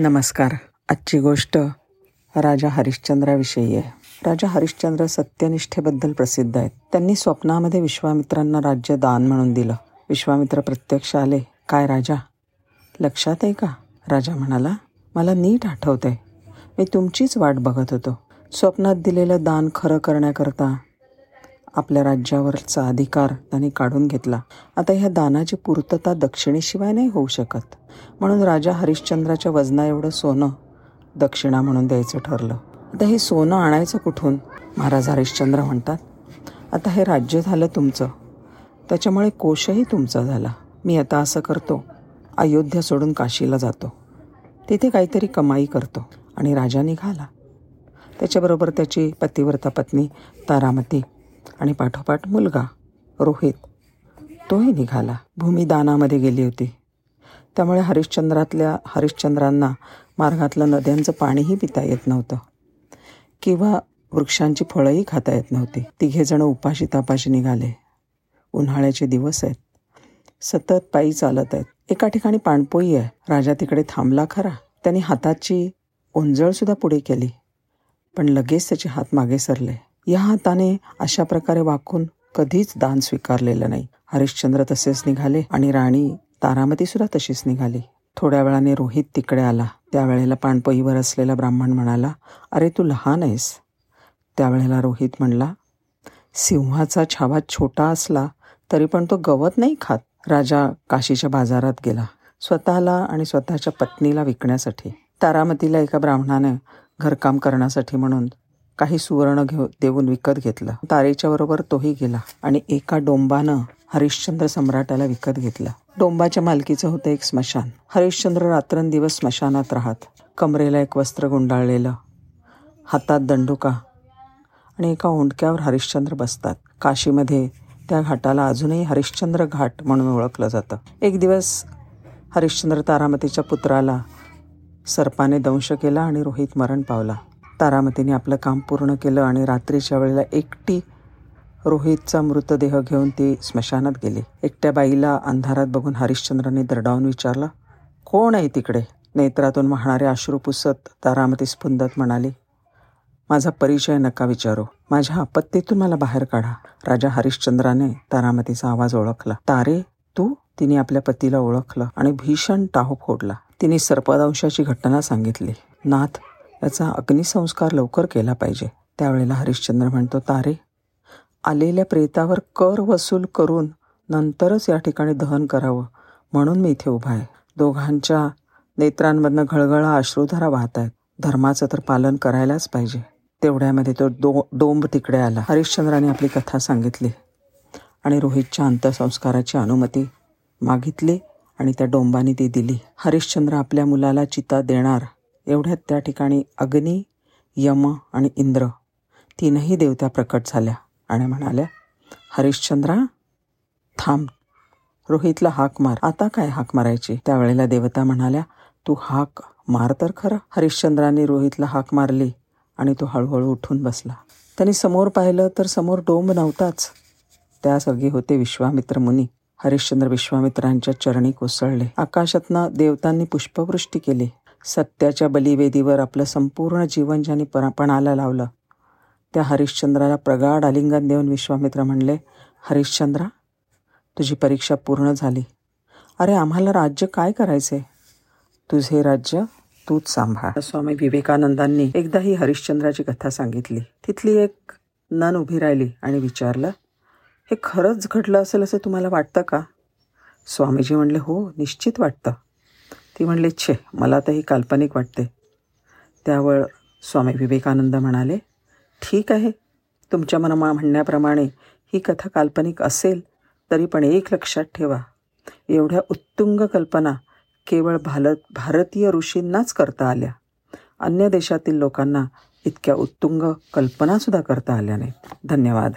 नमस्कार. आजची गोष्ट राजा हरिश्चंद्राविषयी आहे. राजा हरिश्चंद्र सत्यनिष्ठेबद्दल प्रसिद्ध आहेत. त्यांनी स्वप्नामध्ये विश्वामित्रांना राज्य दान म्हणून दिलं. विश्वामित्र प्रत्यक्ष आले काय राजा? लक्षात आहे का? राजा म्हणाला मला नीट आठवतंय. मी तुमचीच वाट बघत होतो. स्वप्नात दिलेलं दान खरं करण्याकरता आपल्या राज्यावरचा अधिकार त्यांनी काढून घेतला. आता ह्या दानाची पूर्तता दक्षिणेशिवाय नाही होऊ शकत. म्हणून राजा हरिश्चंद्राच्या वजना एवढं सोनं दक्षिणा म्हणून द्यायचं ठरलं. आता हे सोनं आणायचं कुठून? महाराज हरिश्चंद्र म्हणतात आता हे राज्य झालं तुमचं. त्याच्यामुळे कोशही तुमचा झाला. मी आता असं करतो. अयोध्या सोडून काशीला जातो. तिथे काहीतरी कमाई करतो. आणि राजा निघाला. त्याच्याबरोबर त्याची पतिव्रता पत्नी तारामती आणि पाठोपाठ मुलगा रोहित. तोही निघाला. भूमिदानामध्ये गेली होती. त्यामुळे हरिश्चंद्रातल्या हरिश्चंद्रांना मार्गातलं नद्यांचं पाणीही पिता येत नव्हतं. किंवा वृक्षांची फळंही खाता येत नव्हती. तिघेजणं उपाशी तापाशी निघाले. उन्हाळ्याचे दिवस आहेत. सतत पायी चालत आहेत. एका ठिकाणी पाणपोई आहे. राजा तिकडे थांबला खरा. त्यांनी हाताची ओंजळसुद्धा पुढे केली. पण लगेच त्याचे हात मागे सरले. या हाताने अशा प्रकारे वाकून कधीच दान स्वीकारलेलं नाही. हरिश्चंद्र तसेच निघाले आणि राणी तारामती सुद्धा तशीच निघाली. थोड्या वेळाने रोहित तिकडे आला. त्यावेळेला पाणपोईवर असलेला ब्राह्मण म्हणाला अरे तू लहान आहेस. त्यावेळेला रोहित म्हणला सिंहाचा छावा छोटा असला तरी पण तो गवत नाही खात. राजा काशीच्या बाजारात गेला स्वतःला आणि स्वतःच्या पत्नीला विकण्यासाठी. तारामतीला एका ब्राह्मणाने घरकाम करण्यासाठी म्हणून काही सुवर्ण घेऊ देऊन विकत घेतलं. तारेच्या बरोबर तोही गेला आणि एका डोंबानं हरिश्चंद्र सम्राटाला विकत घेतलं. डोंबाच्या मालकीचं होतं एक स्मशान. हरिश्चंद्र रात्रंदिवस स्मशानात राहत कमरेला एक वस्त्र गुंडाळलेलं हातात दंडुका आणि एका ओंडक्यावर हरिश्चंद्र बसतात. काशीमध्ये त्या घाटाला अजूनही हरिश्चंद्र घाट म्हणून ओळखलं जातं. एक दिवस हरिश्चंद्र तारामतीच्या पुत्राला सर्पाने दंश केला आणि रोहित मरण पावला. तारामतीने आपलं काम पूर्ण केलं आणि रात्रीच्या वेळेला एकटी रोहितचा मृतदेह घेऊन ती स्मशानात गेली. एकट्या बाईला अंधारात बघून हरिश्चंद्राने दरडावून विचारलं कोण आहे तिकडे? नेत्रातून वाहणारे अश्रू पुसत तारामती स्पुंदत म्हणाली माझा परिचय नका विचारू. माझ्या आपत्तीतून मला बाहेर काढा. राजा हरिश्चंद्राने तारामतीचा आवाज ओळखला. तारे तू? तिने आपल्या पतीला ओळखलं आणि भीषण टाहो फोडला. तिने सर्पदंशाची घटना सांगितली. नाथ याचा अग्निसंस्कार लवकर केला पाहिजे. त्यावेळेला हरिश्चंद्र म्हणतो तारे आलेल्या प्रेतावर कर वसूल करून नंतरच या ठिकाणी दहन करावं. म्हणून मी इथे उभा आहे. दोघांच्या नेत्रांमधनं घळघळा अश्रुधारा वाहत आहेत. धर्माचं तर पालन करायलाच पाहिजे. तेवढ्यामध्ये तो दो डोंब तिकडे आला. हरिश्चंद्राने आपली कथा सांगितली आणि रोहितच्या अंत्यसंस्काराची अनुमती मागितली आणि त्या डोंबाने ती दिली. हरिश्चंद्र आपल्या मुलाला चिता देणार एवढ्यात त्या ठिकाणी अग्नी यम आणि इंद्र तीनही देवत्या प्रकट झाल्या आणि म्हणाल्या हरिश्चंद्रा थांब. रोहितला हाक मार. आता काय हाक मारायची? त्यावेळेला देवता म्हणाल्या तू हाक मार तर खरं. हरिश्चंद्राने रोहितला हाक मारली आणि तो हळूहळू उठून बसला. त्यांनी समोर पाहिलं तर समोर डोंब नव्हताच. त्या सगळे होते विश्वामित्र मुनी. हरिश्चंद्र विश्वामित्रांच्या चरणी कोसळले. आकाशातनं देवतांनी पुष्पवृष्टी केली. सत्याच्या बलिवेदीवर आपलं संपूर्ण जीवन ज्यांनी पणाला लावलं त्या हरिश्चंद्राला प्रगाढ आलिंगन देऊन विश्वामित्र म्हणले हरिश्चंद्रा तुझी परीक्षा पूर्ण झाली. अरे आम्हाला राज्य काय करायचे? तुझे राज्य तूच सांभाळ. स्वामी विवेकानंदांनी एकदा ही हरिश्चंद्राची कथा सांगितली. तिथली एक नन उभी राहिली आणि विचारलं हे खरंच घडलं असेल असं तुम्हाला वाटतं का? स्वामीजी म्हणले हो निश्चित वाटतं. ती म्हणली छे मला तर ही काल्पनिक वाटते. त्यावर स्वामी विवेकानंद म्हणाले ठीक आहे. तुमच्या मनमा म्हणण्याप्रमाणे ही कथा काल्पनिक असेल तरी पण एक लक्षात ठेवा. एवढ्या उत्तुंग कल्पना केवळ भारत भारतीय ऋषींनाच करता आल्या. अन्य देशातील लोकांना इतक्या उत्तुंग कल्पनासुद्धा करता आल्या नाहीत. धन्यवाद.